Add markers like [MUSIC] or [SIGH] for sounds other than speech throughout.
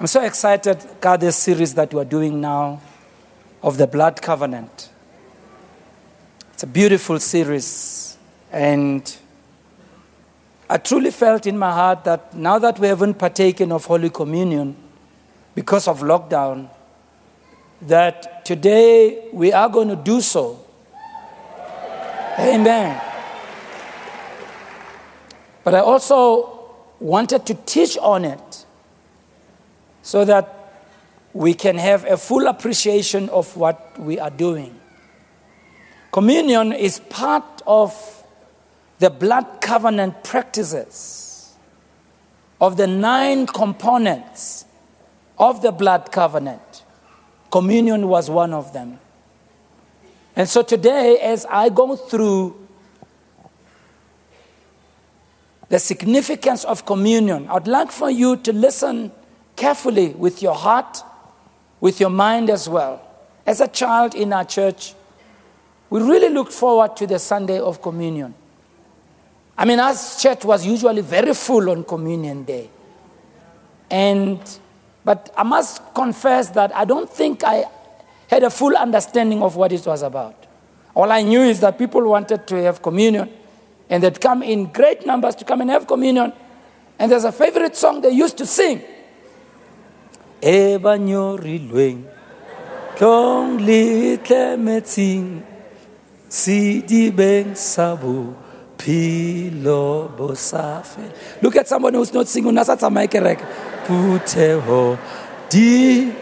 I'm so excited, God, this series that we're doing now of the blood covenant. It's a beautiful series. And I truly felt in my heart that now that we haven't partaken of Holy Communion because of lockdown, that today we are going to do so. Amen. But I also wanted to teach on it so that we can have a full appreciation of what we are doing. Communion is part of the blood covenant practices of the nine components of the blood covenant. Communion was one of them. And so today, as I go through the significance of communion, I'd like for you to listen carefully with your heart, with your mind as well. As a child in our church, we really looked forward to the Sunday of communion. I mean, our church was usually very full on communion day. And, but I must confess that I don't think I had a full understanding of what it was about. All I knew is that people wanted to have communion and they'd come in great numbers to come and have communion. And there's a favorite song they used to sing. Ebanyorilweng, kong litle metsing, si beng sabu, pilo bosafe. Look at someone who's not singing, nasa tsamay kerek. Puteho, di.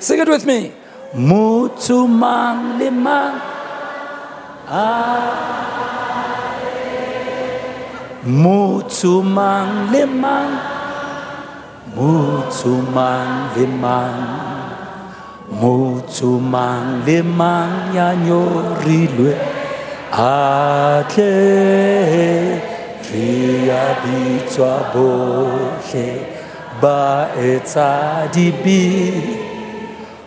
Sing it with me. Mutu mang. Mutu mang limang. Mutu mang limang. Mutu mang limang ya nyorilwe. Atle ria bitswa bohle ba etsa dibi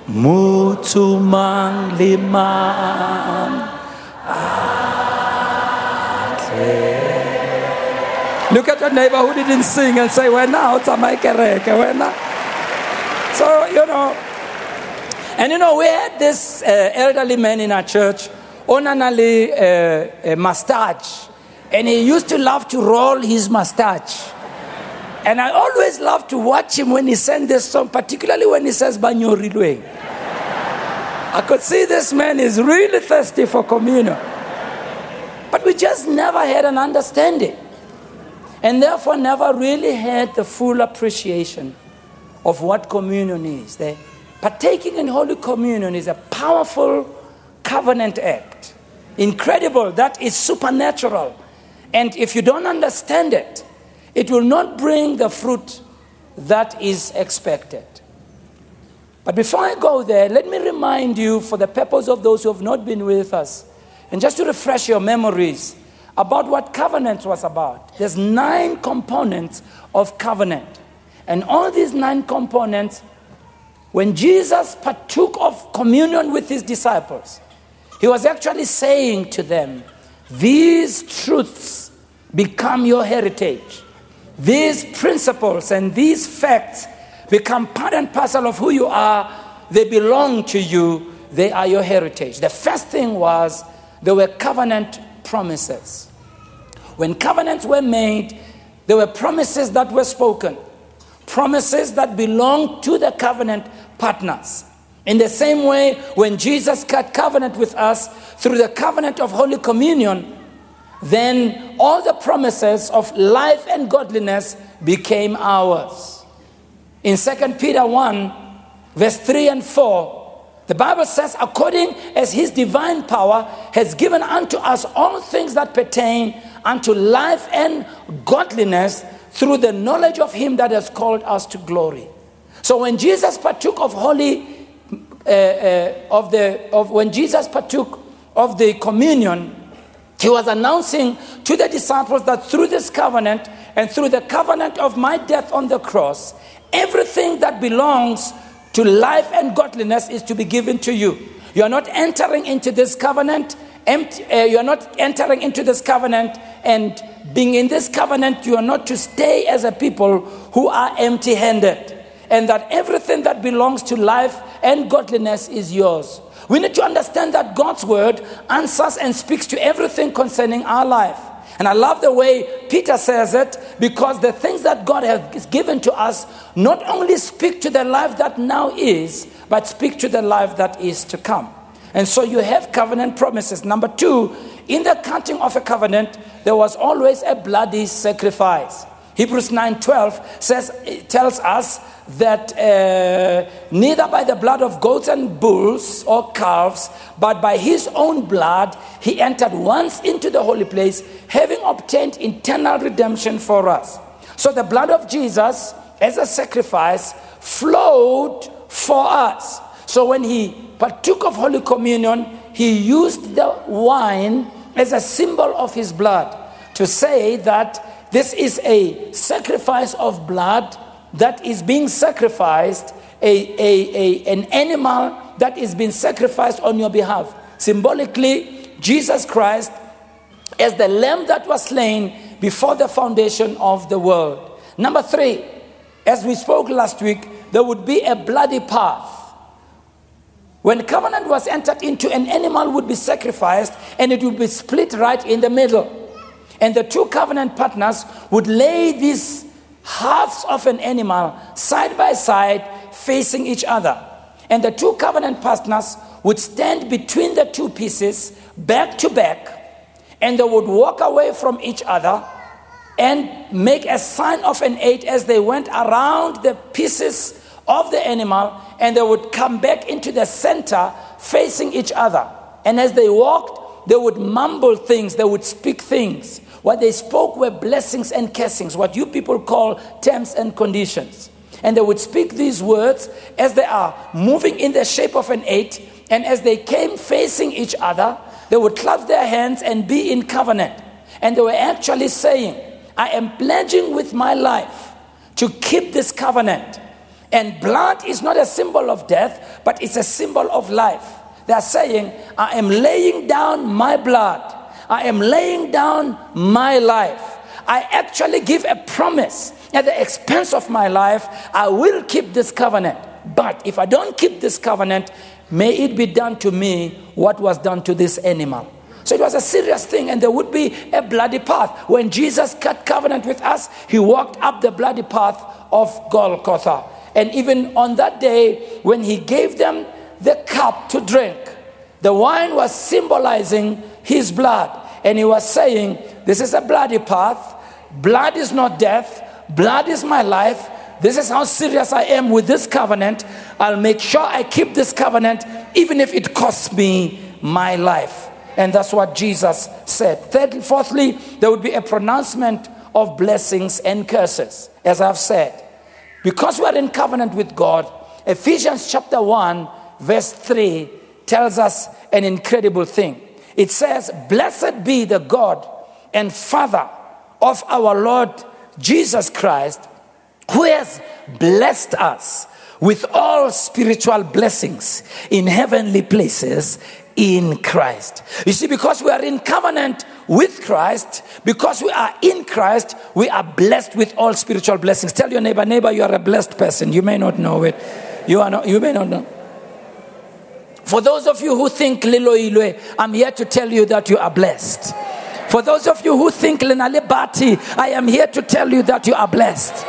motho mang le mang Look at your neighbor who didn't sing and say, When now, when So, you know, and you know, we had this uh, elderly man in our church, Onanali uh, uh, mustache, and he used to love to roll his mustache. And I always love to watch him when he sang this song, particularly when he says Banyo Rilwe. I could see this man is really thirsty for communion. But we just never had an understanding. And therefore never really had the full appreciation of what communion is. The partaking in Holy Communion is a powerful covenant act. Incredible, that is supernatural. And if you don't understand it, it will not bring the fruit that is expected. But before I go there, let me remind you, for the purpose of those who have not been with us, and just to refresh your memories about what covenant was about. There's nine components of covenant. And all these nine components, when Jesus partook of communion with his disciples, he was actually saying to them, These truths become your heritage. These principles and these facts become part and parcel of who you are. They belong to you, they are your heritage. The first thing was there were covenant promises. When covenants were made, there were promises that were spoken, promises that belonged to the covenant partners. In the same way, when Jesus cut covenant with us through the covenant of Holy Communion, then all the promises of life and godliness became ours. In 2 Peter 1, verse 3 and 4, the Bible says, according as his divine power has given unto us all things that pertain unto life and godliness through the knowledge of him that has called us to glory. So when Jesus partook of holy, uh, uh, of the, of when Jesus partook of the communion, he was announcing to the disciples that through this covenant and through the covenant of my death on the cross, Everything that belongs to life and godliness is to be given to you. You are not entering into this covenant. Empty, uh, you are not entering into this covenant and being in this covenant, you are not to stay as a people who are empty handed, and that everything that belongs to life and godliness is yours. We need to understand that God's word answers and speaks to everything concerning our life. And I love the way Peter says it because the things that God has given to us not only speak to the life that now is, but speak to the life that is to come. And so you have covenant promises. Number two, in the cutting of a covenant, there was always a bloody sacrifice. Hebrews 9:12 says tells us that uh, neither by the blood of goats and bulls or calves, but by his own blood he entered once into the holy place, having obtained eternal redemption for us. So the blood of Jesus, as a sacrifice, flowed for us. So when he partook of Holy Communion, he used the wine as a symbol of his blood to say that this is a sacrifice of blood that is being sacrificed, a, a, a, an animal that is being sacrificed on your behalf. Symbolically, Jesus Christ as the lamb that was slain before the foundation of the world. Number three, as we spoke last week, there would be a bloody path. When covenant was entered into, an animal would be sacrificed and it would be split right in the middle. And the two covenant partners would lay these halves of an animal side by side, facing each other. And the two covenant partners would stand between the two pieces, back to back, and they would walk away from each other and make a sign of an eight as they went around the pieces of the animal, and they would come back into the center, facing each other. And as they walked, they would mumble things, they would speak things. What they spoke were blessings and cursings, what you people call terms and conditions. And they would speak these words as they are moving in the shape of an eight, and as they came facing each other, they would clap their hands and be in covenant. And they were actually saying, I am pledging with my life to keep this covenant. And blood is not a symbol of death, but it's a symbol of life. They are saying, I am laying down my blood I am laying down my life. I actually give a promise at the expense of my life, I will keep this covenant. But if I don't keep this covenant, may it be done to me what was done to this animal. So it was a serious thing, and there would be a bloody path. When Jesus cut covenant with us, he walked up the bloody path of Golgotha. And even on that day, when he gave them the cup to drink, the wine was symbolizing his blood. And he was saying, This is a bloody path. Blood is not death. Blood is my life. This is how serious I am with this covenant. I'll make sure I keep this covenant, even if it costs me my life. And that's what Jesus said. Thirdly, fourthly, there would be a pronouncement of blessings and curses, as I've said. Because we are in covenant with God, Ephesians chapter 1, verse 3 tells us an incredible thing. It says, Blessed be the God and Father of our Lord Jesus Christ, who has blessed us with all spiritual blessings in heavenly places in Christ. You see, because we are in covenant with Christ, because we are in Christ, we are blessed with all spiritual blessings. Tell your neighbor, neighbor, you are a blessed person. You may not know it. You are not, you may not know. For those of you who think Liloilwe, I'm here to tell you that you are blessed. For those of you who think Lenalebati, I am here to tell you that you are blessed.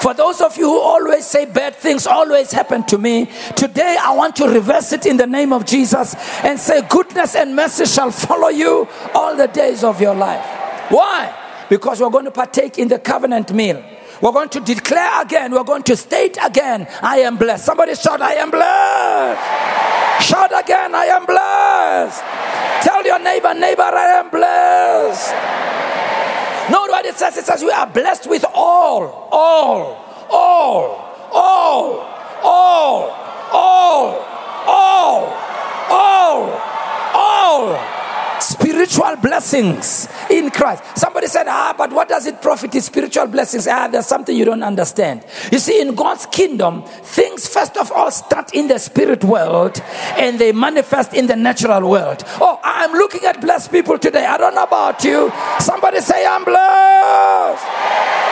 For those of you who always say bad things always happen to me, today I want to reverse it in the name of Jesus and say, Goodness and mercy shall follow you all the days of your life. Why? Because we're going to partake in the covenant meal. We're going to declare again, we're going to state again, I am blessed. Somebody shout, I am blessed. Shout again, I am blessed. Tell your neighbor, neighbor, I am blessed. Note what it says. It says we are blessed with all, all, all, all, all, all, all, all, all, spiritual blessings in Christ. Somebody said, Ah, but what does it profit? Is spiritual blessings? Ah, there's something you don't understand. You see, in God's kingdom, things first of all start in the spirit world and they manifest in the natural world. Oh, I'm looking at blessed people today. I don't know about you. Somebody say, I'm blessed.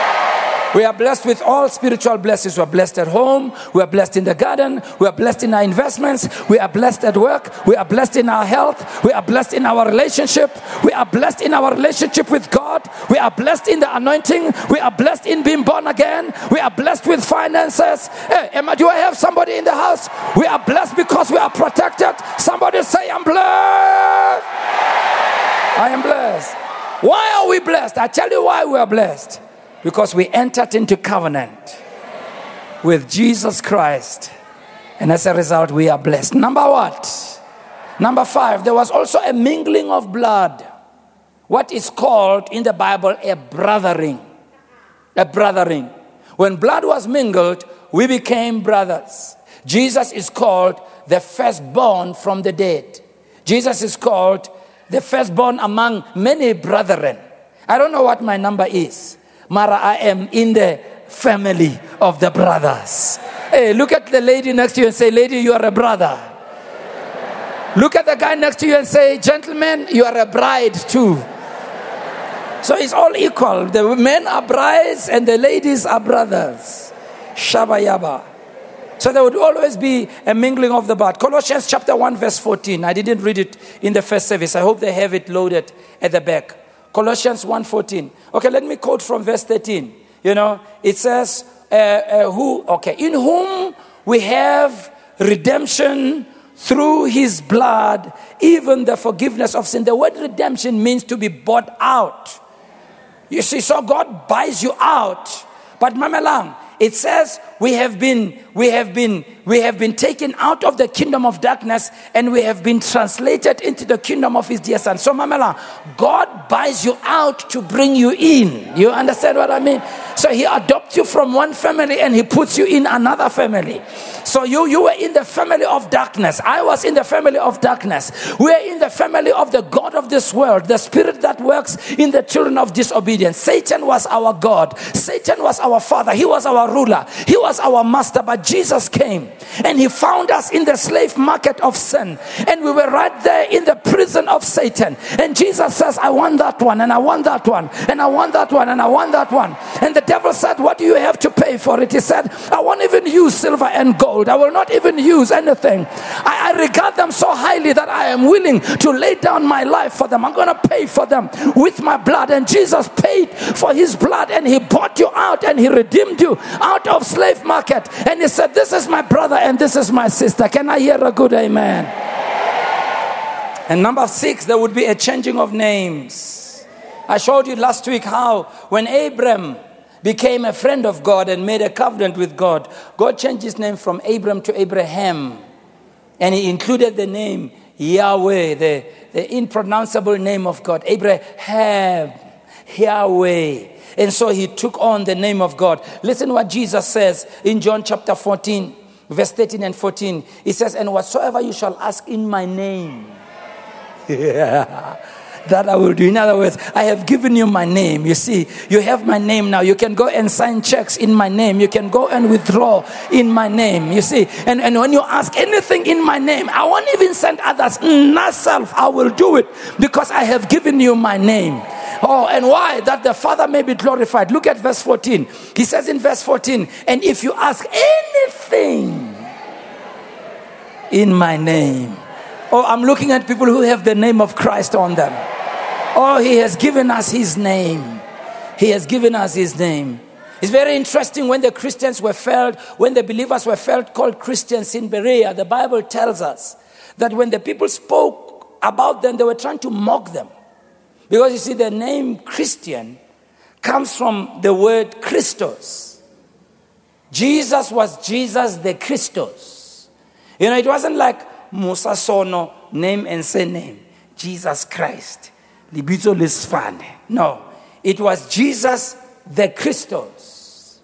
We are blessed with all spiritual blessings. We are blessed at home. We are blessed in the garden. We are blessed in our investments. We are blessed at work. We are blessed in our health. We are blessed in our relationship. We are blessed in our relationship with God. We are blessed in the anointing. We are blessed in being born again. We are blessed with finances. Hey, Emma, do I have somebody in the house? We are blessed because we are protected. Somebody say, I'm blessed. I am blessed. Why are we blessed? I tell you why we are blessed. Because we entered into covenant with Jesus Christ. And as a result, we are blessed. Number what? Number five, there was also a mingling of blood. What is called in the Bible a brothering. A brothering. When blood was mingled, we became brothers. Jesus is called the firstborn from the dead. Jesus is called the firstborn among many brethren. I don't know what my number is. Mara, I am in the family of the brothers. Hey, look at the lady next to you and say, Lady, you are a brother. Look at the guy next to you and say, Gentlemen, you are a bride too. So it's all equal. The men are brides and the ladies are brothers. Shabayaba. So there would always be a mingling of the blood. Colossians chapter 1, verse 14. I didn't read it in the first service. I hope they have it loaded at the back. Colossians 1:14. Okay, let me quote from verse 13. You know, it says, uh, uh, "Who? Okay, in whom we have redemption through His blood, even the forgiveness of sin." The word redemption means to be bought out. You see, so God buys you out. But Mamelang, it says we have been we have been we have been taken out of the kingdom of darkness and we have been translated into the kingdom of his dear son. So mamela god buys you out to bring you in. You understand what i mean? So he adopts you from one family and he puts you in another family. So you you were in the family of darkness. I was in the family of darkness. We're in the family of the god of this world the spirit that works in the children of disobedience. Satan was our god. Satan was our father. He was our ruler. He was our master, but Jesus came and he found us in the slave market of sin. And we were right there in the prison of Satan. And Jesus says, I want that one, and I want that one, and I want that one, and I want that one. And the devil said, What do you have to pay for it? He said, I won't even use silver and gold. I will not even use anything. I, regard them so highly that I am willing to lay down my life for them. I'm going to pay for them with my blood. And Jesus paid for his blood, and he bought you out and he redeemed you out of slave slave market and he said, This is my brother and this is my sister. Can I hear a good amen? And number six, there would be a changing of names. I showed you last week how when Abram became a friend of God and made a covenant with God, God changed his name from Abram to Abraham. And he included the name Yahweh, the, the inpronounceable name of God. Abraham, Yahweh. And so he took on the name of God. Listen what Jesus says in John chapter 14, verse 13 and 14. He says, And whatsoever you shall ask in my name. [LAUGHS] Yeah that I will do. In other words, I have given you my name. You see, you have my name now. You can go and sign checks in my name. You can go and withdraw in my name. You see, and, and when you ask anything in my name, I won't even send others. Myself, I will do it because I have given you my name. Oh, and why? That the Father may be glorified. Look at verse 14. He says in verse 14, and if you ask anything in my name, oh, I'm looking at people who have the name of Christ on them. Oh, He has given us His name. He has given us His name. It's very interesting when the Christians were felt, when the believers were felt called Christians in Berea, the Bible tells us that when the people spoke about them, they were trying to mock them. Because you see, the name Christian comes from the word Christos. Jesus was Jesus the Christos. You know, it wasn't like Musa Sono, name and surname. Jesus Christ. Libito Lisfane. No, it was Jesus the Christos.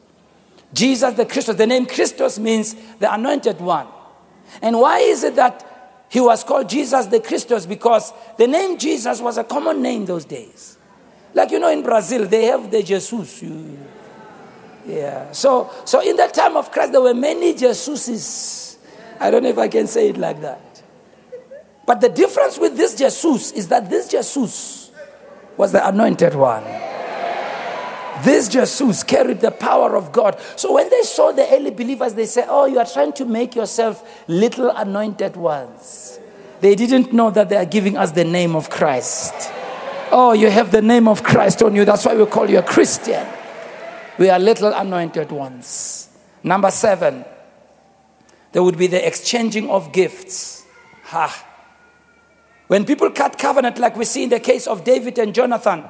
Jesus the Christos. The name Christos means the anointed one. And why is it that he was called Jesus the Christos because the name Jesus was a common name those days. Like you know, in Brazil, they have the Jesus. Yeah. So, so in that time of Christ, there were many Jesuses. I don't know if I can say it like that. But the difference with this Jesus is that this Jesus was the anointed one. This Jesus carried the power of God. So when they saw the early believers, they said, Oh, you are trying to make yourself little anointed ones. They didn't know that they are giving us the name of Christ. Oh, you have the name of Christ on you. That's why we call you a Christian. We are little anointed ones. Number seven, there would be the exchanging of gifts. Ha. When people cut covenant, like we see in the case of David and Jonathan,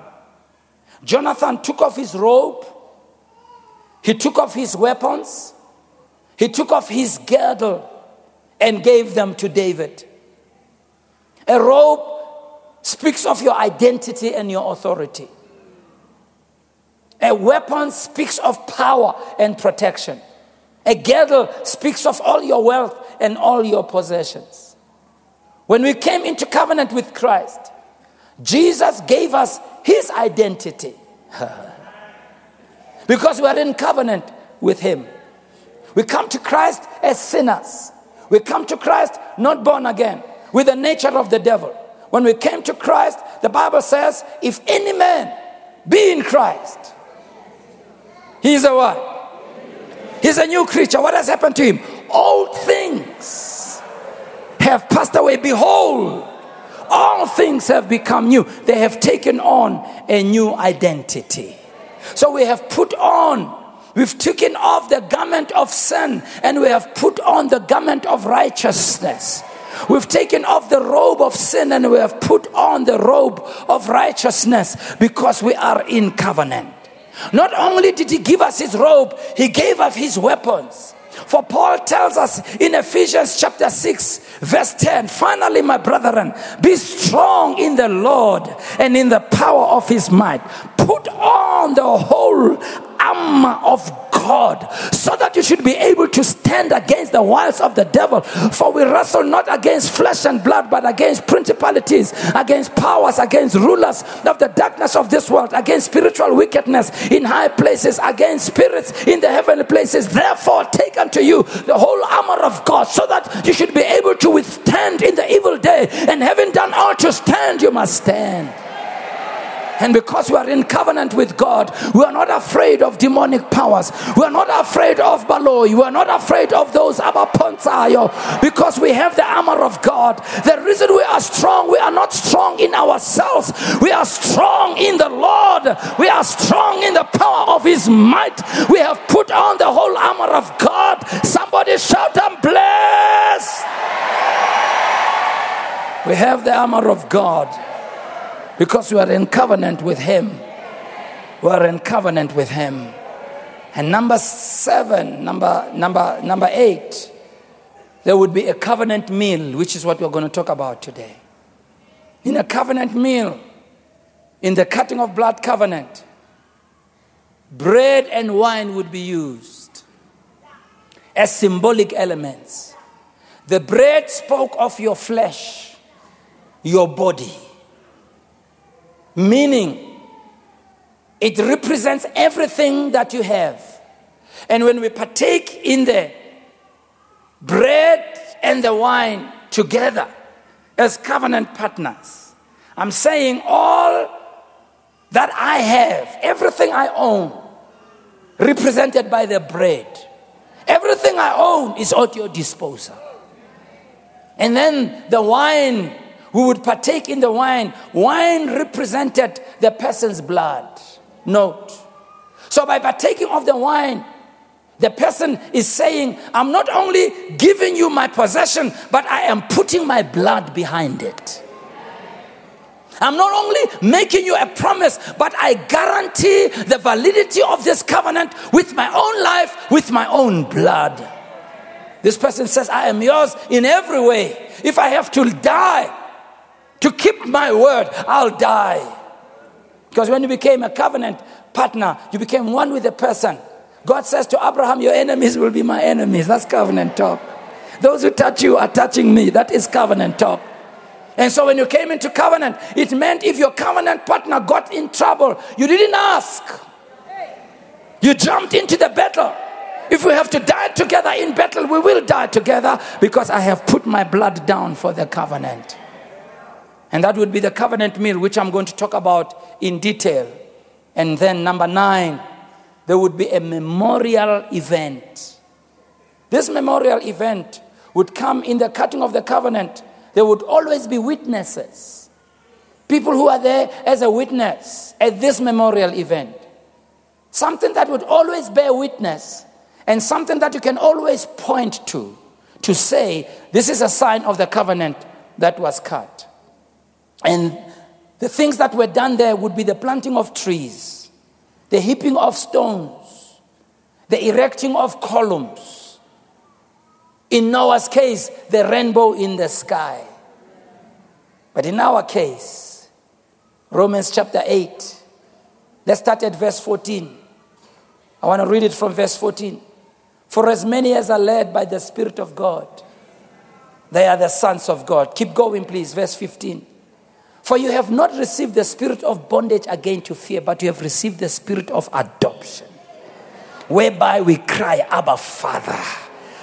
Jonathan took off his robe, he took off his weapons, he took off his girdle, and gave them to David. A robe speaks of your identity and your authority. A weapon speaks of power and protection. A girdle speaks of all your wealth and all your possessions. When we came into covenant with Christ, Jesus gave us his identity [LAUGHS] because we are in covenant with him. We come to Christ as sinners. We come to Christ not born again with the nature of the devil. When we came to Christ, the Bible says, if any man be in Christ, he is a what? He's a new creature. What has happened to him? Old things have passed away. Behold, all things have become new. They have taken on a new identity. So we have put on, we've taken off the garment of sin and we have put on the garment of righteousness. We've taken off the robe of sin and we have put on the robe of righteousness because we are in covenant. Not only did he give us his robe, he gave us his weapons. For Paul tells us in Ephesians chapter 6, verse 10 finally, my brethren, be strong in the Lord and in the power of his might. Put on the whole armor of God so that you should be able to stand against the wiles of the devil. For we wrestle not against flesh and blood, but against principalities, against powers, against rulers of the darkness of this world, against spiritual wickedness in high places, against spirits in the heavenly places. Therefore, take unto you the whole armor of God so that you should be able to withstand in the evil day. And having done all to stand, you must stand. And because we are in covenant with God, we are not afraid of demonic powers. We are not afraid of Baloi. We are not afraid of those Abaponsayo because we have the armor of God. The reason we are strong, we are not strong in ourselves. We are strong in the Lord. We are strong in the power of His might. We have put on the whole armor of God. Somebody shout, and bless. We have the armor of God. Because we are in covenant with Him. We are in covenant with Him. And number seven, number, number, number eight, there would be a covenant meal, which is what we're going to talk about today. In a covenant meal, in the cutting of blood covenant, bread and wine would be used as symbolic elements. The bread spoke of your flesh, your body meaning it represents everything that you have. And when we partake in the bread and the wine together as covenant partners, I'm saying all that I have, everything I own, represented by the bread, everything I own is at your disposal. And then the wine we would partake in the wine. Wine represented the person's blood. Note. So by partaking of the wine, the person is saying, I'm not only giving you my possession, but I am putting my blood behind it. I'm not only making you a promise, but I guarantee the validity of this covenant with my own life, with my own blood. This person says, I am yours in every way. If I have to die, to keep my word, I'll die. Because when you became a covenant partner, you became one with the person. God says to Abraham, Your enemies will be my enemies. That's covenant talk. Those who touch you are touching me. That is covenant talk. And so when you came into covenant, it meant if your covenant partner got in trouble, you didn't ask. You jumped into the battle. If we have to die together in battle, we will die together because I have put my blood down for the covenant. And that would be the covenant meal, which I'm going to talk about in detail. And then, number nine, there would be a memorial event. This memorial event would come in the cutting of the covenant. There would always be witnesses, people who are there as a witness at this memorial event. Something that would always bear witness and something that you can always point to to say, this is a sign of the covenant that was cut. And the things that were done there would be the planting of trees, the heaping of stones, the erecting of columns. In Noah's case, the rainbow in the sky. But in our case, Romans chapter 8, let's start at verse 14. I want to read it from verse 14. For as many as are led by the Spirit of God, they are the sons of God. Keep going, please. Verse 15. For you have not received the spirit of bondage again to fear, but you have received the spirit of adoption, whereby we cry, Abba, Father.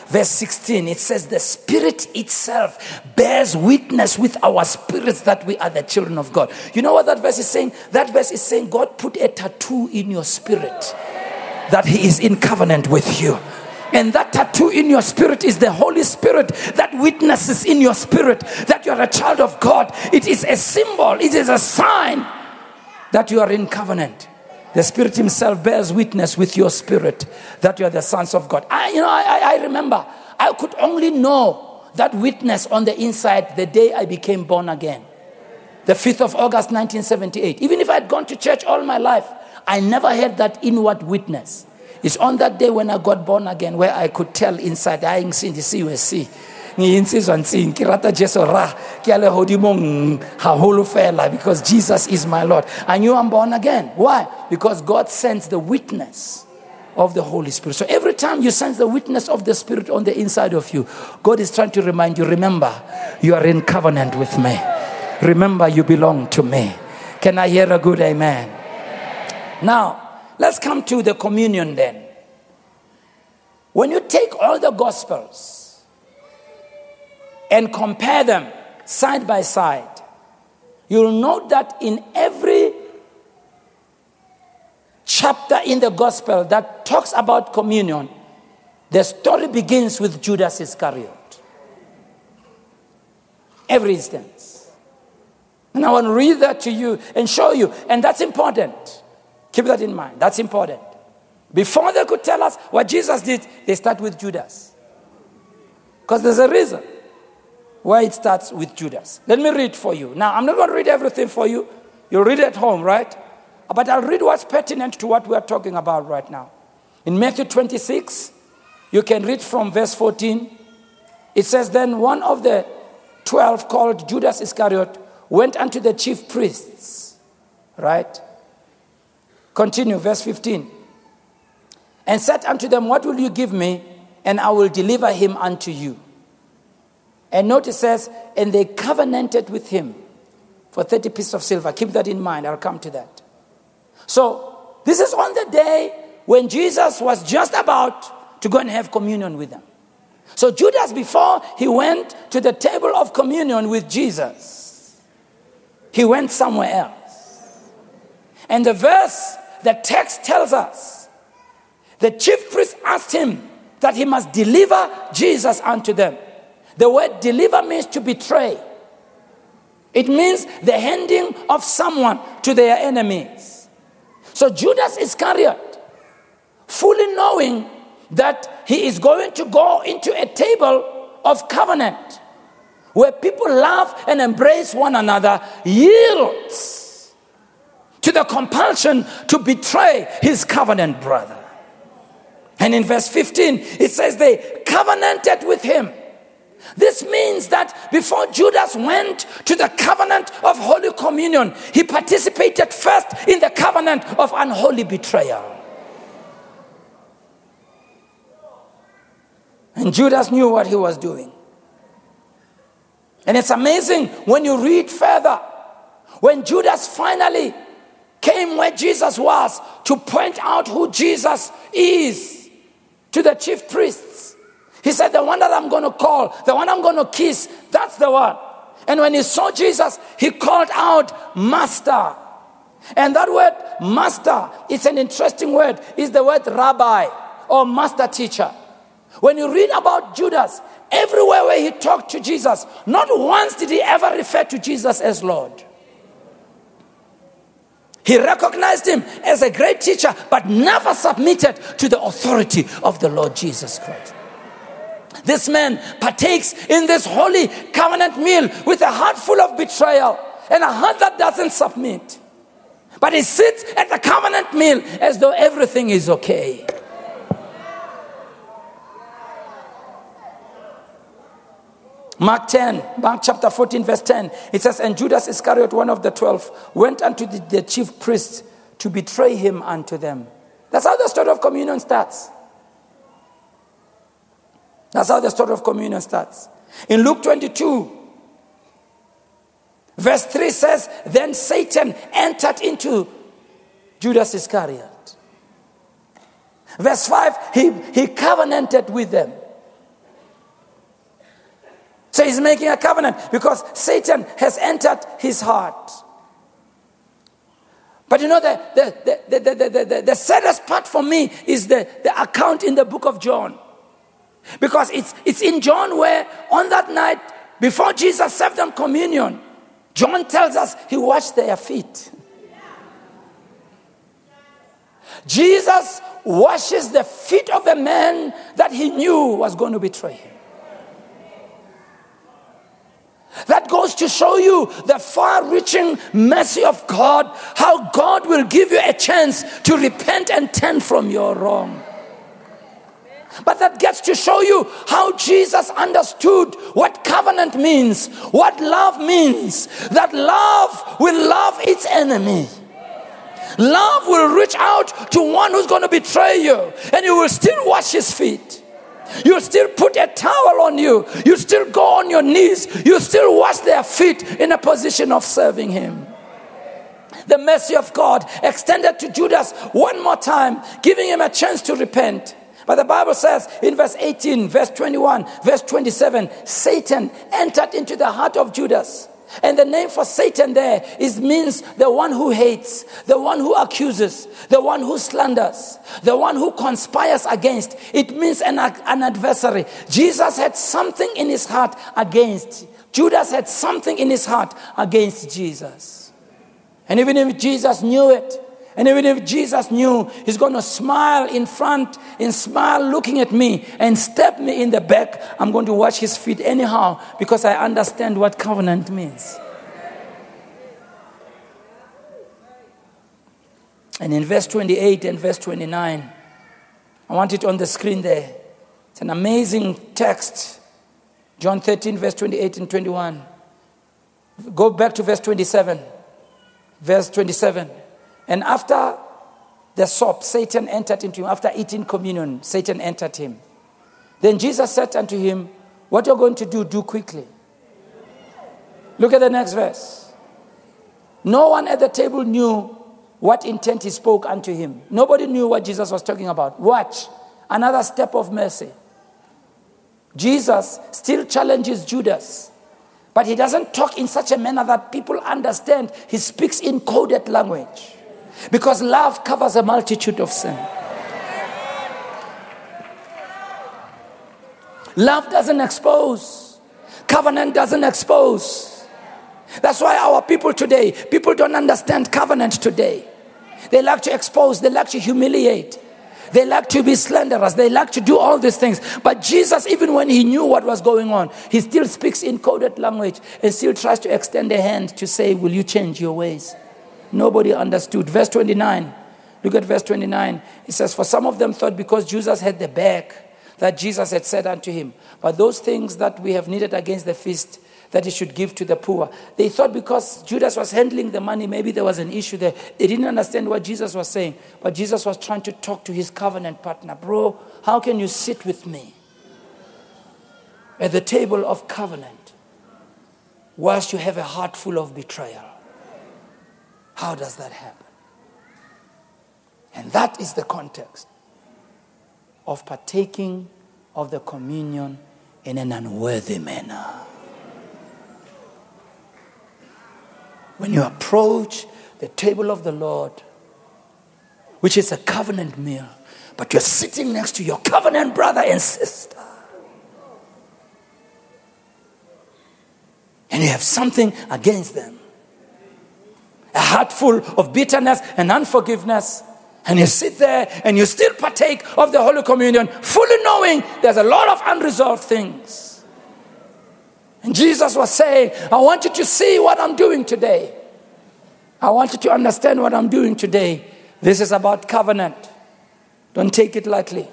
Verse 16, it says, The Spirit itself bears witness with our spirits that we are the children of God. You know what that verse is saying? That verse is saying, God put a tattoo in your spirit that He is in covenant with you. And that tattoo in your spirit is the Holy Spirit that witnesses in your spirit that you are a child of God. It is a symbol, it is a sign that you are in covenant. The Spirit Himself bears witness with your spirit that you are the sons of God. I, you know, I, I remember I could only know that witness on the inside the day I became born again. The 5th of August 1978. Even if I had gone to church all my life, I never had that inward witness. It's on that day when I got born again where I could tell inside, I ngisindi siwe si. ngiyinsizwa nsini ke rata jesu ra. Because jesus is my lord. I knew i'm born again. Why? Because god sends the witness of the holy spirit. So every time you sense the witness of the spirit on the inside of you god is trying to remind you remember you are in covenant with me. Remember you belong to me. Can i hear a good amen? Now Let's come to the communion then. When you take all the gospels and compare them side by side, you'll note that in every chapter in the gospel that talks about communion, the story begins with Judas Iscariot. Every instance. And I want to read that to you and show you, and that's important. Keep that in mind. That's important. Before they could tell us what Jesus did, they start with Judas. Because there's a reason why it starts with Judas. Let me read for you. Now, I'm not going to read everything for you. You'll read at home, right? But I'll read what's pertinent to what we're talking about right now. In Matthew 26, you can read from verse 14. It says, Then one of the twelve, called Judas Iscariot, went unto the chief priests, right? Continue, verse 15. And said unto them, What will you give me? And I will deliver him unto you. And notice says, And they covenanted with him for 30 pieces of silver. Keep that in mind. I'll come to that. So, this is on the day when Jesus was just about to go and have communion with them. So, Judas, before he went to the table of communion with Jesus, he went somewhere else. And the verse the text tells us the chief priest asked him that he must deliver Jesus unto them. The word deliver means to betray, it means the handing of someone to their enemies. So Judas Iscariot, fully knowing that he is going to go into a table of covenant where people love and embrace one another, yields to the compulsion to betray his covenant brother. And in verse 15, it says they covenanted with him. This means that before Judas went to the covenant of Holy Communion, he participated first in the covenant of unholy betrayal. And Judas knew what he was doing. And it's amazing when you read further, when Judas finally came where Jesus was to point out who Jesus is to the chief priests. He said, The one that I'm going to call, the one I'm going to kiss, that's the one. And when he saw Jesus, he called out, Master. And that word, master, it's an interesting word. It's the word rabbi or master teacher. When you read about Judas, everywhere where he talked to Jesus, not once did he ever refer to Jesus as Lord. He recognized him as a great teacher, but never submitted to the authority of the Lord Jesus Christ. This man partakes in this holy covenant meal with a heart full of betrayal and a heart that doesn't submit. But he sits at the covenant meal as though everything is okay. Mark 10, Mark chapter 14, verse 10, it says, And Judas Iscariot, one of the twelve, went unto the, the chief priests to betray him unto them. That's how the story of communion starts. That's how the story of communion starts. In Luke 22, verse 3 says, Then Satan entered into Judas Iscariot. Verse 5, he, he covenanted with them. So he's making a covenant because Satan has entered his heart. But you know, the, the, the, the, the, the, the saddest part for me is the, the account in the book of John. Because it's, it's in John where on that night, before Jesus served them communion, John tells us he washed their feet. Jesus washes the feet of the man that he knew was going to betray him. That goes to show you the far reaching mercy of God, how God will give you a chance to repent and turn from your wrong. But that gets to show you how Jesus understood what covenant means, what love means. That love will love its enemy. Love will reach out to one who's going to betray you, and you will still wash his feet. You still put a towel on you. You still go on your knees. You still wash their feet in a position of serving Him. The mercy of God extended to Judas one more time, giving him a chance to repent. But the Bible says in verse 18, verse 21, verse 27, Satan entered into the heart of Judas and the name for Satan there is means the one who hates, the one who accuses, the one who slanders, the one who conspires against. It means an, an adversary. Jesus had something in his heart against. Judas had something in his heart against Jesus. And even if Jesus knew it, and even if Jesus knew he's going to smile in front and smile looking at me and step me in the back, I'm going to watch his feet anyhow because I understand what covenant means. And in verse 28 and verse 29, I want it on the screen there. It's an amazing text. John 13, verse 28 and 21. Go back to verse 27. Verse 27. And after the sop, Satan entered into him. After eating communion, Satan entered him. Then Jesus said unto him, What you're going to do, do quickly. Look at the next verse. No one at the table knew what intent he spoke unto him. Nobody knew what Jesus was talking about. Watch, another step of mercy. Jesus still challenges Judas, but he doesn't talk in such a manner that people understand. He speaks in coded language. Because love covers a multitude of sin. Love doesn't expose. Covenant doesn't expose. That's why our people today, people don't understand covenant today. They like to expose, they like to humiliate, they like to be slanderous, they like to do all these things. But Jesus, even when he knew what was going on, he still speaks in coded language and still tries to extend a hand to say, Will you change your ways? Nobody understood. Verse 29. Look at verse 29. It says, For some of them thought because Jesus had the bag that Jesus had said unto him, But those things that we have needed against the feast, that he should give to the poor. They thought because Judas was handling the money, maybe there was an issue there. They didn't understand what Jesus was saying. But Jesus was trying to talk to his covenant partner. Bro, how can you sit with me? at the table of covenant whilst you have a heart full of betrayal. How does that happen? And that is the context of partaking of the communion in an unworthy manner. When you approach the table of the Lord, which is a covenant meal, but you're sitting next to your covenant brother and sister. And you have something against them. A heart full of bitterness and unforgiveness. And you sit there and you still partake of the Holy Communion, fully knowing there's a lot of unresolved things. And Jesus was saying, I want you to see what I'm doing today. I want you to understand what I'm doing today. This is about covenant. Don't take it lightly.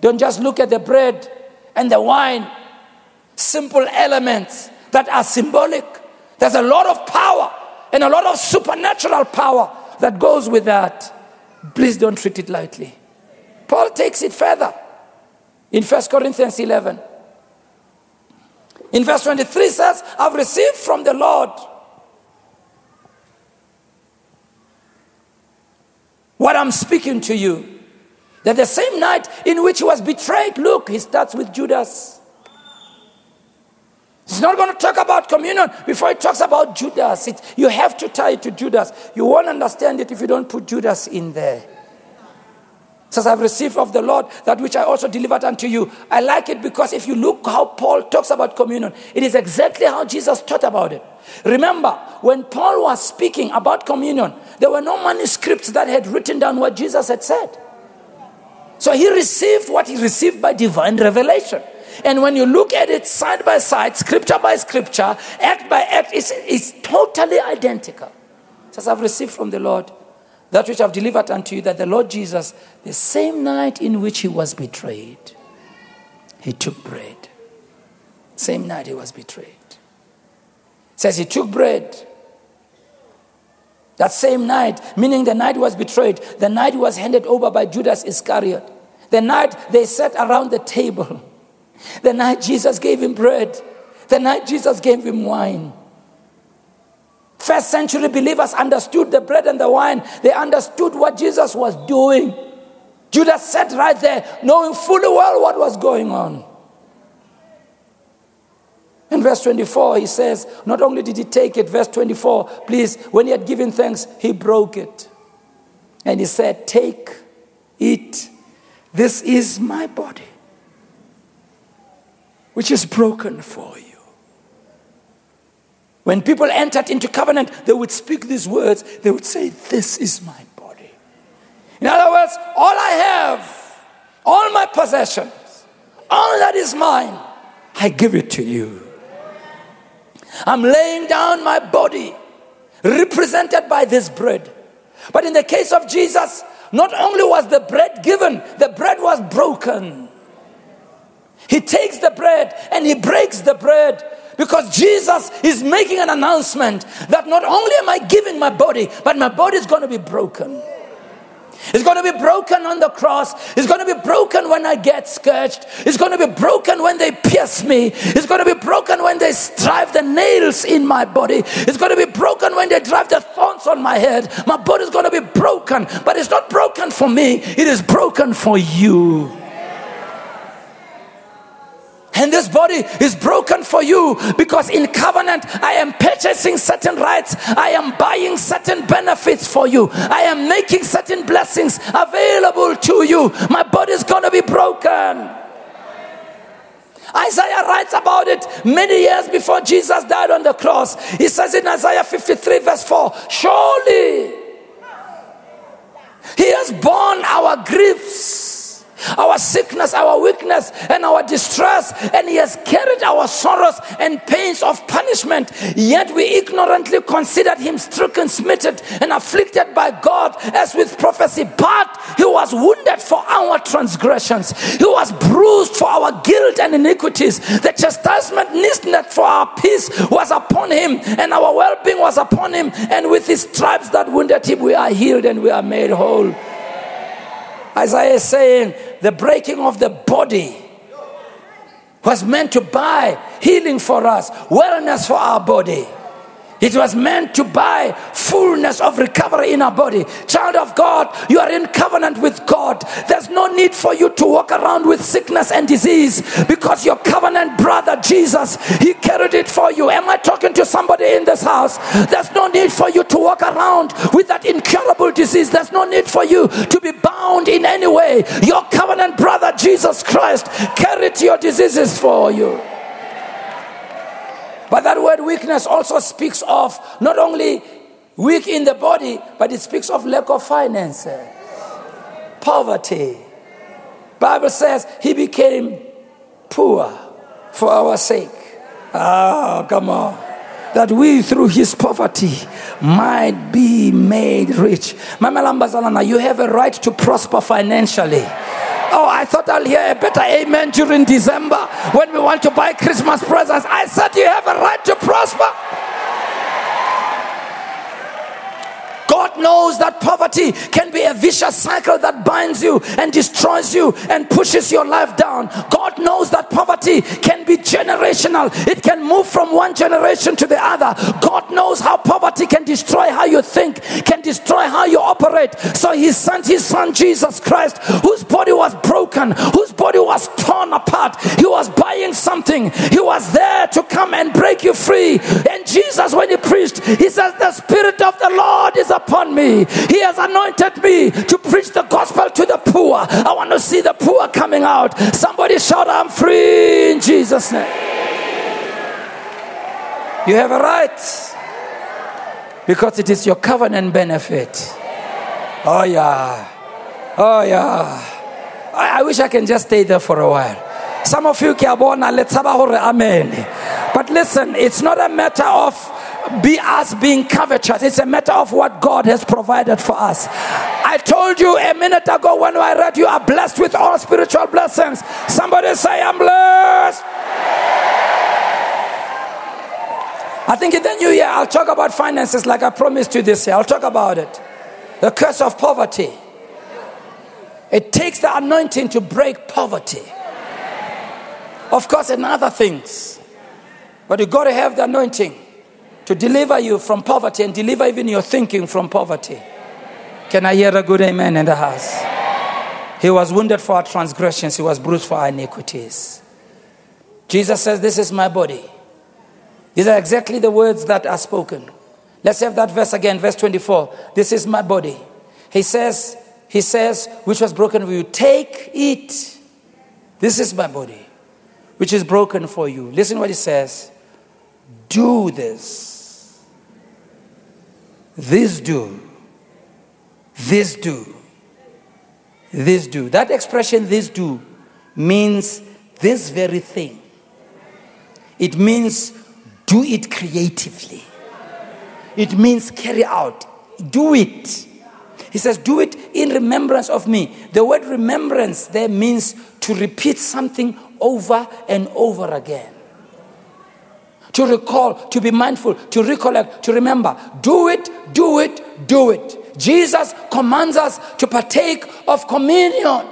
Don't just look at the bread and the wine, simple elements that are symbolic. There's a lot of power and a lot of supernatural power that goes with that. Please don't treat it lightly. Paul takes it further in 1 Corinthians 11. In verse 23 says, I've received from the Lord what I'm speaking to you. That the same night in which he was betrayed, look, he starts with Judas. He's not going to talk about communion before he talks about Judas. It, you have to tie it to Judas. You won't understand it if you don't put Judas in there. Says, I've received of the Lord that which I also delivered unto you. I like it because if you look how Paul talks about communion, it is exactly how Jesus taught about it. Remember, when Paul was speaking about communion, there were no manuscripts that had written down what Jesus had said. So he received what he received by divine revelation. And when you look at it side by side, scripture by scripture, act by act, it's, it's totally identical. Says, I've received from the Lord that which I've delivered unto you, that the Lord Jesus, the same night in which he was betrayed, he took bread. Same night he was betrayed. Says he took bread. That same night, meaning the night he was betrayed, the night he was handed over by Judas Iscariot, the night they sat around the table. The night Jesus gave him bread, the night Jesus gave him wine. First century believers understood the bread and the wine, they understood what Jesus was doing. Judas sat right there, knowing fully well what was going on. In verse 24, he says, Not only did he take it, verse 24, please, when he had given thanks, he broke it. And he said, Take, eat, this is my body which is broken for you. When people entered into covenant, they would speak these words. They would say, This is my body. In other words, all I have, all my possessions, all that is mine, I give it to you. I'm laying down my body, represented by this bread. But in the case of Jesus, not only was the bread given, the bread was broken. He takes the bread and he breaks the bread because Jesus is making an announcement that not only am I giving my body, but my body is going to be broken. It's going to be broken on the cross. It's going to be broken when I get scourged. It's going to be broken when they pierce me. It's going to be broken when they drive the nails in my body. It's going to be broken when they drive the thorns on my head. My body is going to be broken, but it's not broken for me, it is broken for you. And this body is broken for you because in covenant, I am purchasing certain rights. I am buying certain benefits for you. I am making certain blessings available to you. My body is going to be broken. Isaiah writes about it many years before Jesus died on the cross. He says in Isaiah 53, verse 4 Surely he has borne our griefs our sickness, our weakness, and our distress, and He has carried our sorrows and pains of punishment. Yet we ignorantly considered Him stricken, smitten, and afflicted by God as with leprosy. But He was wounded for our transgressions, He was bruised for our guilt and iniquities. The chastisement necessary for our peace was upon Him, and our well being was upon Him. And with His stripes that wounded Him, we are healed and we are made whole. Isaiah is saying, the breaking of the body was meant to buy healing for us, wellness for our body. It was meant to buy fullness of recovery in our body. Child of God, you are in covenant with God. There's no need for you to walk around with sickness and disease because your covenant brother Jesus, he carried it for you. Am I talking to somebody in this house? There's no need for you to walk around with that incurable disease. There's no need for you to be bound in any way. Your covenant brother Jesus Christ carried your diseases for you. But that word weakness also speaks of not only weak in the body, but it speaks of lack of finances, poverty. Bible says he became poor for our sake. Oh, come on. That we through his poverty might be made rich. Mama Lambazalana, you have a right to prosper financially. Oh, I thought I'll hear a better amen during December when we want to buy Christmas presents. I said you have a right to prosper. God knows that poverty can be a vicious cycle that binds you and destroys you and pushes your life down. God knows that poverty can be generational, it can move from one generation to the other. God knows how poverty can destroy how you think, can destroy how you operate. So He sent His Son Jesus Christ, whose body was broken, whose body was torn apart. He was buying something, He was there to come and break you free. And Jesus, when He preached, He says, The Spirit of the Lord is upon me. He has anointed me to preach the gospel to the poor. I want to see the poor coming out. Somebody shout, I'm free in Jesus' name. You have a right because it is your covenant benefit. Oh, yeah. Oh, yeah. I, I wish I can just stay there for a while. Some of you, let's have a amen. But listen, it's not a matter of be us being covetous. It's a matter of what God has provided for us. I told you a minute ago when I read you are blessed with all spiritual blessings. Somebody say, I'm blessed. I think in the new year I'll talk about finances like I promised you this year. I'll talk about it. The curse of poverty. It takes the anointing to break poverty. Of course, and other things. But you got to have the anointing to deliver you from poverty and deliver even your thinking from poverty. Can I hear a good amen in the house? He was wounded for our transgressions, he was bruised for our iniquities. Jesus says, This is my body. These are exactly the words that are spoken. Let's have that verse again, verse 24. This is my body. He says, He says, which was broken for you. Take it. This is my body, which is broken for you. Listen what he says. Do this. This do. This do. This do. That expression, this do, means this very thing. It means do it creatively. It means carry out. Do it. He says, Do it in remembrance of me. The word remembrance there means to repeat something over and over again to recall, to be mindful, to recollect, to remember. Do it, do it, do it. Jesus commands us to partake of communion.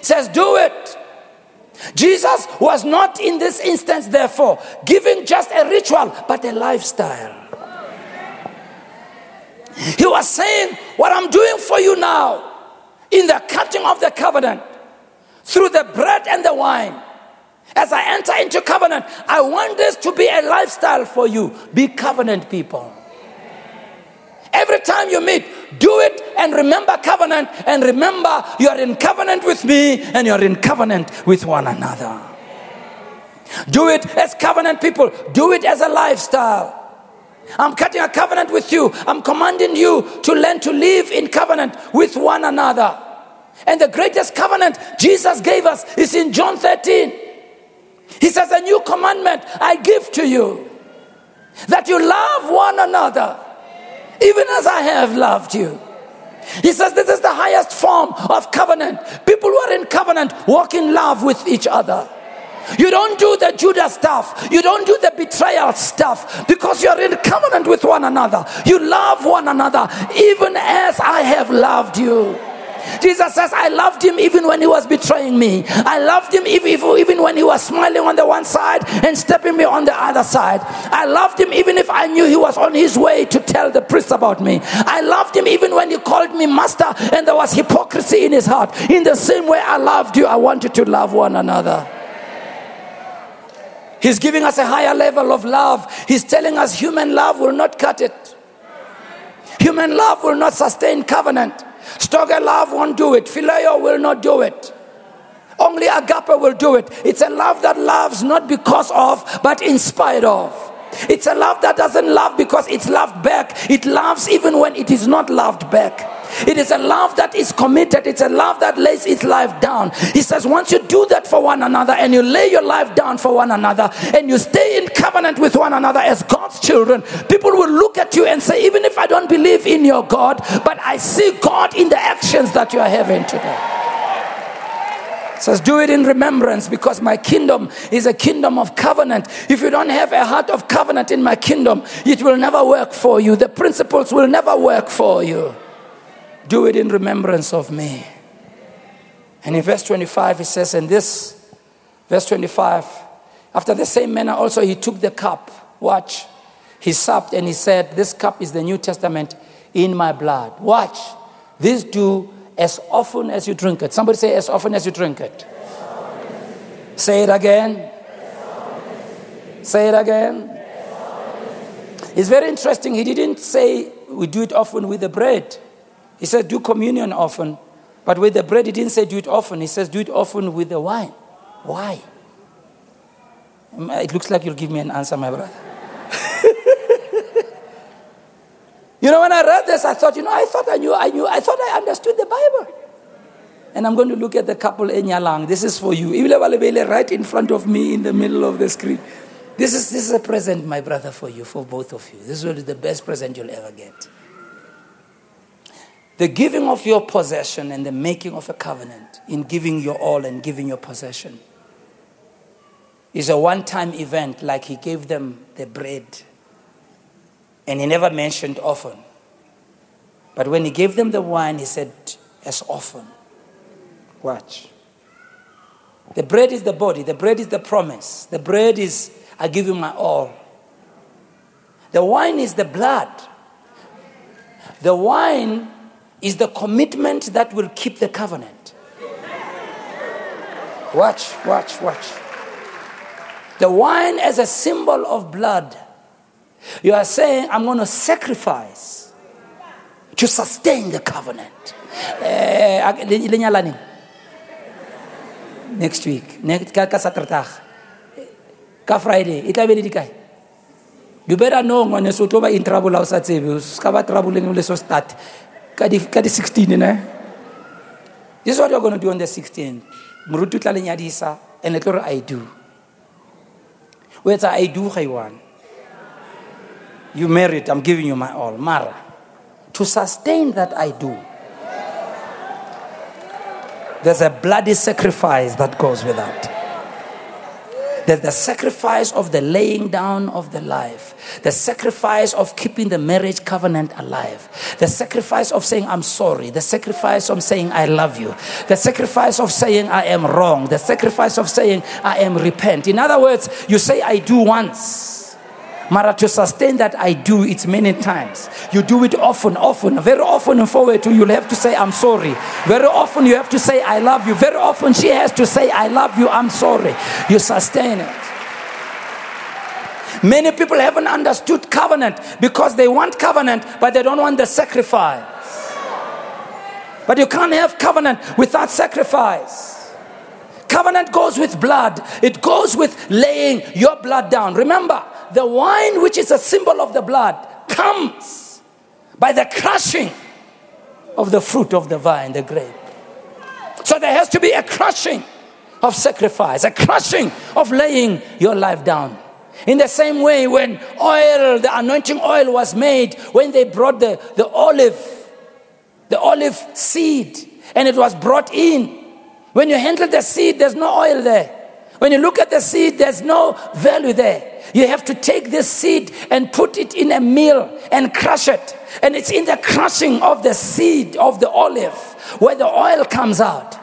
Says, do it. Jesus was not in this instance, therefore, giving just a ritual, but a lifestyle. He was saying, What I'm doing for you now, in the cutting of the covenant, through the bread and the wine, as I enter into covenant, I want this to be a lifestyle for you. Be covenant people. Every time you meet, do it and remember covenant and remember you are in covenant with me and you're in covenant with one another. Do it as covenant people, do it as a lifestyle. I'm cutting a covenant with you. I'm commanding you to learn to live in covenant with one another. And the greatest covenant Jesus gave us is in John 13. He says, A new commandment I give to you that you love one another, even as I have loved you. He says, This is the highest form of covenant. People who are in covenant walk in love with each other. You don't do the Judas stuff. You don't do the betrayal stuff because you're in covenant with one another. You love one another even as I have loved you. Jesus says, I loved him even when he was betraying me. I loved him even, when he was smiling on the one side and stepping me on the other side. I loved him even if I knew he was on his way to tell the priest about me. I loved him even when he called me master and there was hypocrisy in his heart. In the same way I loved you, I want you to love one another. He's giving us a higher level of love. He's telling us human love will not cut it. Human love will not sustain covenant. Storge love won't do it. Phileo will not do it. Only agape will do it. It's a love that loves not because of, but in spite of. It's a love that doesn't love because it's loved back. It loves even when it is not loved back. It is a love that is committed. It's a love that lays its life down. He says, once you do that for one another and you lay your life down for one another and you stay in covenant with one another as God's children, people will look at you and say, even if I don't believe in your God, but I see God in the actions that you are having today says, Do it in remembrance because my kingdom is a kingdom of covenant. If you don't have a heart of covenant in my kingdom, it will never work for you. The principles will never work for you. Do it in remembrance of me. And in verse 25, he says, And this, verse 25, after the same manner also he took the cup. Watch. He supped and he said, This cup is the New Testament in my blood. Watch. This do as often as you drink it. Somebody say, As often as you drink it. Say it again. Say it again. It's very interesting. He didn't say we do it often with the bread. He said, do communion often. But with the bread, he didn't say do it often. He says, do it often with the wine. Why? It looks like you'll give me an answer, my brother. [LAUGHS] you know, when I read this, I thought, you know, I thought I knew, I knew, I thought I understood the Bible. And I'm going to look at the couple in Yalang. This is for you. Right in front of me in the middle of the screen. This is, this is a present, my brother, for you, for both of you. This will be the best present you'll ever get. The giving of your possession and the making of a covenant in giving your all and giving your possession is a one time event, like he gave them the bread. And he never mentioned often. But when he gave them the wine, he said, as often. Watch. The bread is the body, the bread is the promise, the bread is, I give you my all. The wine is the blood. The wine is the commitment that will keep the covenant. Watch, watch, watch. The wine as a symbol of blood. You are saying, I'm going to sacrifice to sustain the covenant. Uh, next week, next, ka, ka Friday? You better know ngwaneso o tlo in trouble ha o sa tsebe o ska ba troubling le so start ka di 16 ne this is what you're going to do on the 16th moruti o tla and le tlo i do. Etsa i do ga iwane you merit i'm giving you my all. Mara to sustain that i do there's a bloody sacrifice that goes with that the sacrifice of the laying down of the life, the sacrifice of keeping the marriage covenant alive, the sacrifice of saying, I'm sorry, the sacrifice of saying, I love you, the sacrifice of saying, I am wrong, the sacrifice of saying, I am repent. In other words, you say, I do once. Mara, to sustain that, I do it many times. You do it often, often, very often and forward to you'll have to say, I'm sorry. Very often you have to say, I love you. Very often she has to say, I love you, I'm sorry. You sustain it. Many people haven't understood covenant because they want covenant, but they don't want the sacrifice. But you can't have covenant without sacrifice. Covenant goes with blood, it goes with laying your blood down. Remember, the wine, which is a symbol of the blood, comes by the crushing of the fruit of the vine, the grape. So there has to be a crushing of sacrifice, a crushing of laying your life down. In the same way, when oil, the anointing oil was made, when they brought the, the olive, the olive seed, and it was brought in. When you handle the seed, there's no oil there. When you look at the seed, there's no value there. You have to take this seed and put it in a mill and crush it. And it's in the crushing of the seed of the olive, where the oil comes out.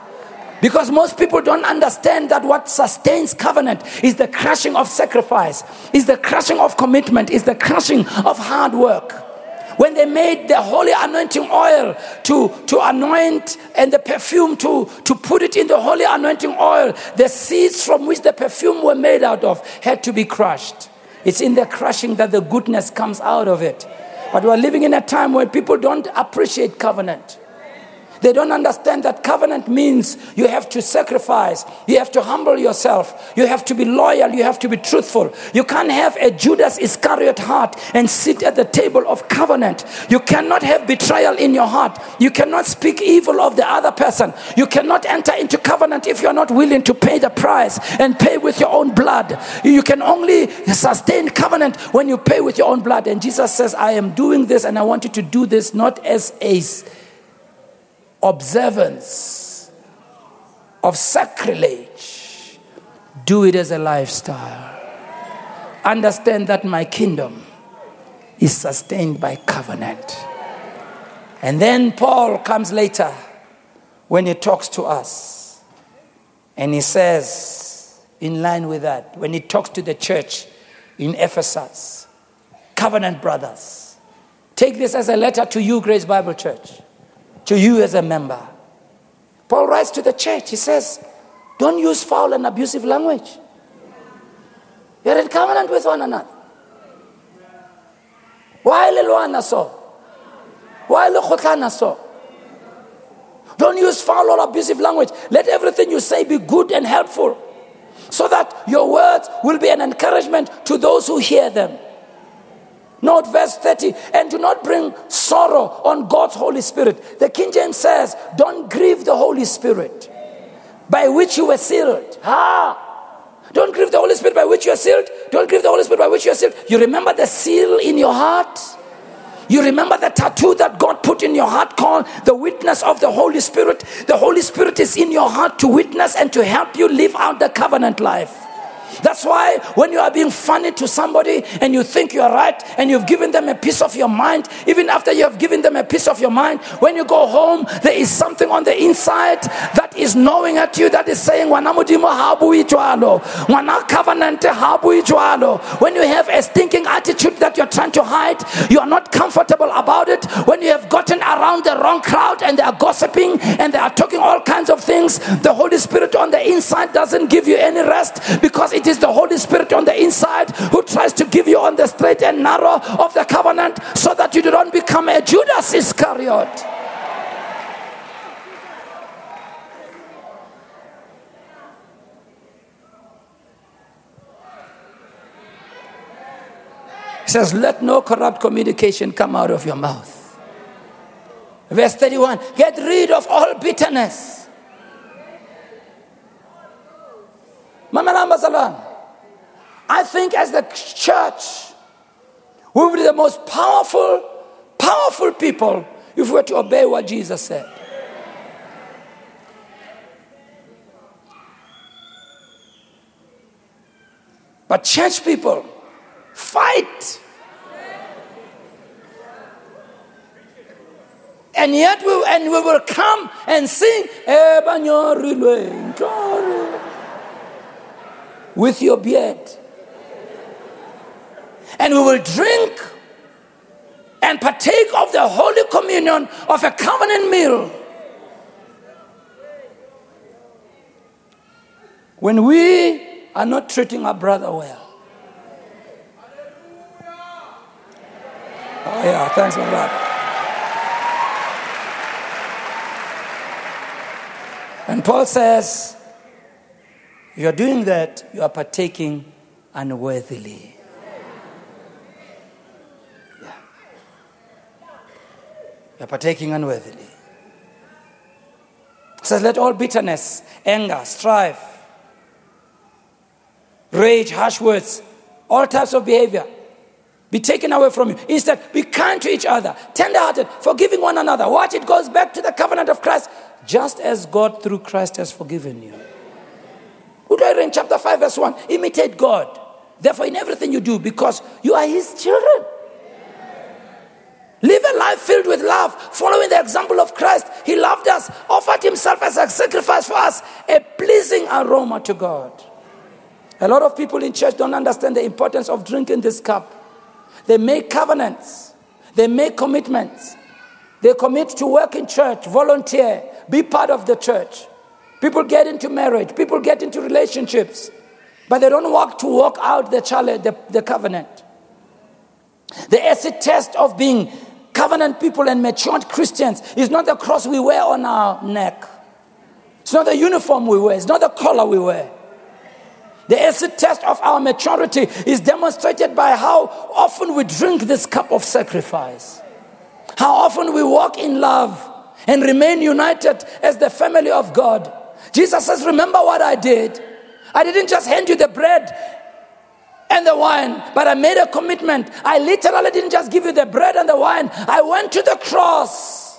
Because most people don't understand that what sustains covenant is the crushing of sacrifice, is the crushing of commitment, is the crushing of hard work. When they made the holy anointing oil to, to anoint and the perfume to, to put it in the holy anointing oil, the seeds from which the perfume were made out of had to be crushed. It's in the crushing that the goodness comes out of it. But we're living in a time where people don't appreciate covenant. They don't understand that covenant means you have to sacrifice, you have to humble yourself, you have to be loyal, you have to be truthful. You can't have a Judas Iscariot heart and sit at the table of covenant. You cannot have betrayal in your heart. You cannot speak evil of the other person. You cannot enter into covenant if you're not willing to pay the price and pay with your own blood. You can only sustain covenant when you pay with your own blood. And Jesus says, I am doing this and I want you to do this not as a observance of sacrilege, do it as a lifestyle. Understand that my kingdom is sustained by covenant. And then Paul comes later when he talks to us and he says, in line with that, when he talks to the church in Ephesus, covenant brothers, take this as a letter to you, Grace Bible Church to you as a member. Paul writes to the church, he says, Don't use foul and abusive language. You're in covenant with one another. Why lelwana so? Why lekgotlana so? Don't use foul or abusive language. Let everything you say be good and helpful so that your words will be an encouragement to those who hear them. Note verse 30, and do not bring sorrow on God's Holy Spirit. The King James says, Don't grieve the Holy Spirit by which you were sealed. Ah! Don't grieve the Holy Spirit by which you are sealed. Don't grieve the Holy Spirit by which you are sealed. You remember the seal in your heart? You remember the tattoo that God put in your heart called the witness of the Holy Spirit? The Holy Spirit is in your heart to witness and to help you live out the covenant life. That's why when you are being funny to somebody and you think you are right and you've given them a piece of your mind, even after you have given them a piece of your mind, when you go home, there is something on the inside that is knowing at you that is saying, When you have a stinking attitude that you're trying to hide, you are not comfortable about it. When you have gotten around the wrong crowd and they are gossiping and they are talking all kinds of things, the Holy Spirit on the inside doesn't give you any rest because it is the Holy Spirit on the inside who tries to give you on the straight and narrow of the covenant so that you do not become a Judas Iscariot. He says, Let no corrupt communication come out of your mouth. Verse 31 Get rid of all bitterness I think as the church, we will be the most powerful, powerful people if we were to obey what Jesus said. But church people, fight. And yet we, and we will come and sing eh, with your beard. And we will drink and partake of the Holy Communion of a covenant meal. When we are not treating our brother well. Oh, yeah, thanks, my brother. And Paul says, you are doing that, you are partaking unworthily. Yeah. You are partaking unworthily. It says, let all bitterness, anger, strife, rage, harsh words, all types of behavior be taken away from you. Instead, be kind to each other, tender-hearted, forgiving one another. Watch, it goes back to the covenant of Christ, just as God through Christ has forgiven you. In chapter 5, verse 1. Imitate God. Therefore, in everything you do, because you are His children. Live a life filled with love, following the example of Christ. He loved us, offered himself as a sacrifice for us, a pleasing aroma to God. A lot of people in church don't understand the importance of drinking this cup. They make covenants, they make commitments. They commit to work in church, volunteer, be part of the church. People get into marriage, people get into relationships, but they don't walk to walk out the, challenge, the, the covenant. The acid test of being covenant people and matured Christians is not the cross we wear on our neck. It's not the uniform we wear. It's not the collar we wear. The acid test of our maturity is demonstrated by how often we drink this cup of sacrifice, how often we walk in love and remain united as the family of God. Jesus says, Remember what I did. I didn't just hand you the bread and the wine, but I made a commitment. I literally didn't just give you the bread and the wine, I went to the cross.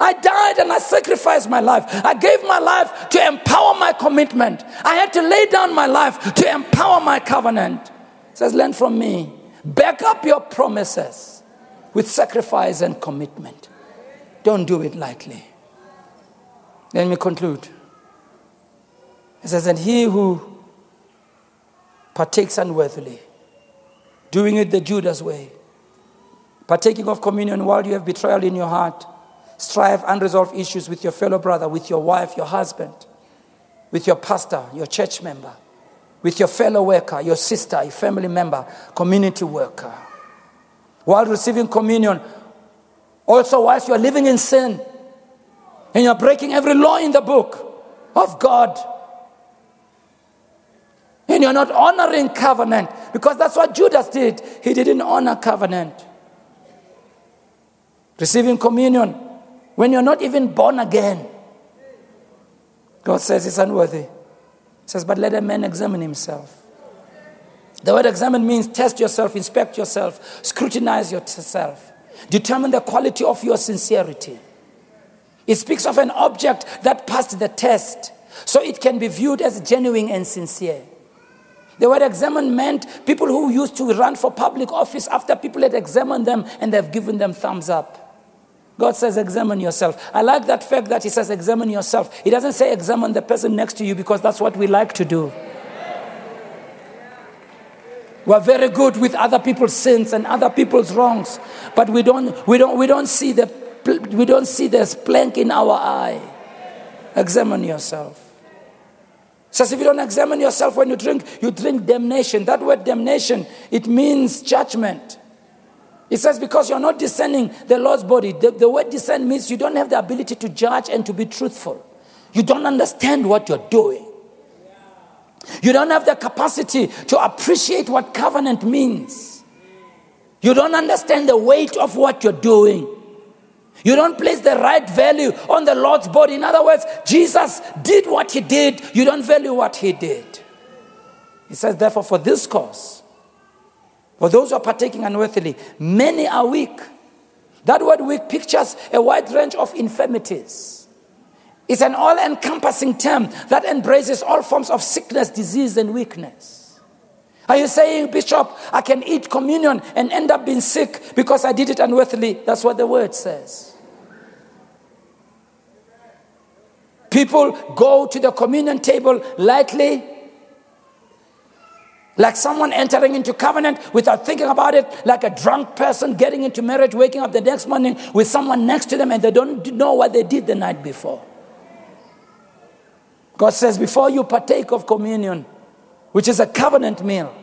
I died and I sacrificed my life. I gave my life to empower my commitment. I had to lay down my life to empower my covenant. It says, Learn from me. Back up your promises with sacrifice and commitment. Don't do it lightly. Let me conclude. It says, And he who partakes unworthily, doing it the Judas way, partaking of communion while you have betrayal in your heart, strive unresolved issues with your fellow brother, with your wife, your husband, with your pastor, your church member, with your fellow worker, your sister, your family member, community worker. While receiving communion, also whilst you are living in sin and you're breaking every law in the book of God, and you're not honoring covenant because that's what Judas did. He didn't honor covenant. Receiving communion when you're not even born again. God says it's unworthy. He says, but let a man examine himself. The word examine means test yourself, inspect yourself, scrutinize yourself, determine the quality of your sincerity. It speaks of an object that passed the test, so it can be viewed as genuine and sincere. The word examine meant people who used to run for public office after people had examined them and they've given them thumbs up. God says, examine yourself. I like that fact that He says, examine yourself. He doesn't say, examine the person next to you because that's what we like to do. We're very good with other people's sins and other people's wrongs, but we don't, we don't, we don't, see, the, we don't see the plank in our eye. Examine yourself. Says if you don't examine yourself when you drink, you drink damnation. That word damnation, it means judgment. It says because you're not discerning the Lord's body. The, the word discern means you don't have the ability to judge and to be truthful. You don't understand what you're doing. You don't have the capacity to appreciate what covenant means. You don't understand the weight of what you're doing. You don't place the right value on the Lord's body. In other words, Jesus did what he did, you don't value what he did. He says, therefore, for this cause, for those who are partaking unworthily, many are weak. That word weak pictures a wide range of infirmities. It's an all encompassing term that embraces all forms of sickness, disease, and weakness. Are you saying, Bishop, I can eat communion and end up being sick because I did it unworthily? That's what the word says. People go to the communion table lightly, like someone entering into covenant without thinking about it, like a drunk person getting into marriage, waking up the next morning with someone next to them and they don't know what they did the night before. God says, before you partake of communion, which is a covenant meal,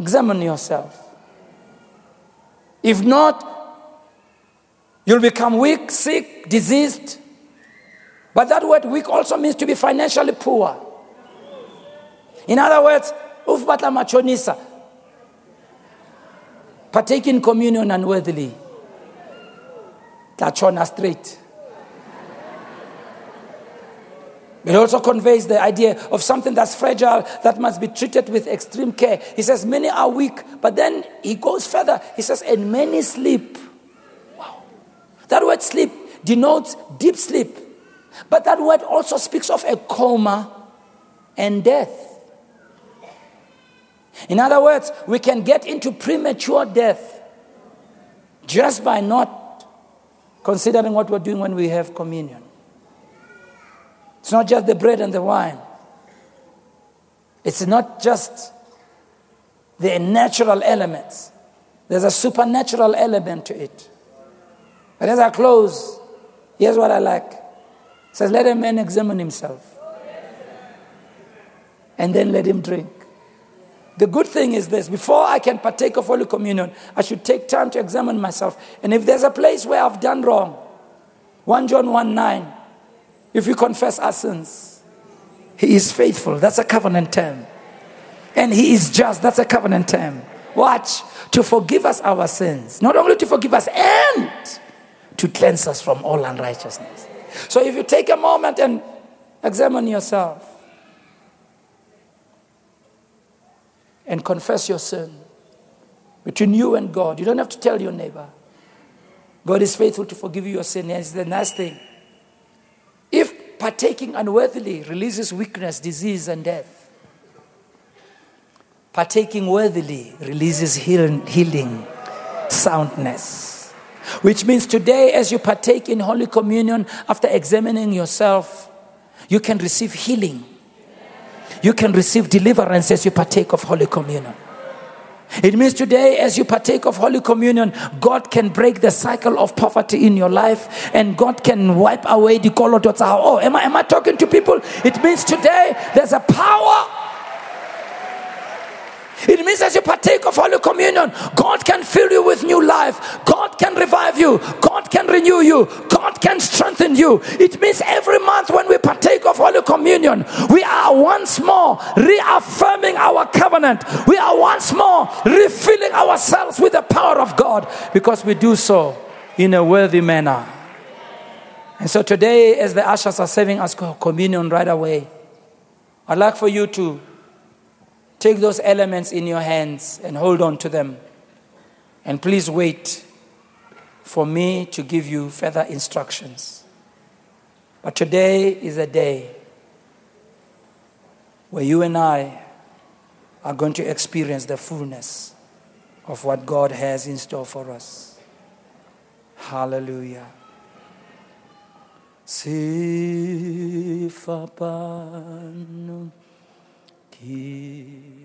examine yourself. If not, you'll become weak, sick, diseased, but that word weak also means to be financially poor. In other words, ufbata machonisa, partake in communion unworthily. Tachona straight. It also conveys the idea of something that's fragile that must be treated with extreme care. He says, Many are weak, but then he goes further. He says, And many sleep. Wow. That word sleep denotes deep sleep. But that word also speaks of a coma and death. In other words, we can get into premature death just by not considering what we're doing when we have communion. It's not just the bread and the wine, it's not just the natural elements, there's a supernatural element to it. But as I close, here's what I like. It says, Let a man examine himself. And then let him drink. The good thing is this before I can partake of Holy Communion, I should take time to examine myself. And if there's a place where I've done wrong, 1 John 1 9, if we confess our sins, He is faithful. That's a covenant term. And He is just. That's a covenant term. Watch. To forgive us our sins. Not only to forgive us, and to cleanse us from all unrighteousness. So if you take a moment and examine yourself and confess your sin between you and God, you don't have to tell your neighbor. God is faithful to forgive you your sin. It's the nice thing. Partaking unworthily releases weakness, disease, and death, partaking worthily releases healing, healing soundness. Which means today, as you partake in Holy Communion, after examining yourself, you can receive healing. You can receive deliverance as you partake of Holy Communion. It means today, as you partake of Holy Communion, God can break the cycle of poverty in your life and God can wipe away the color. Oh, am I, am I talking to people? It means today there's a power it means as you partake of Holy Communion, God can fill you with new life. God can revive you. God can renew you. God can strengthen you. It means every month when we partake of Holy Communion, we are once more reaffirming our covenant. We are once more refilling ourselves with the power of God because we do so in a worthy manner. And so today, as the ushers are serving us communion right away, I'd like for you to Take those elements in your hands and hold on to them. And please wait for me to give you further instructions. But today is a day where you and I are going to experience the fullness of what God has in store for us. Hallelujah. Sifapano here.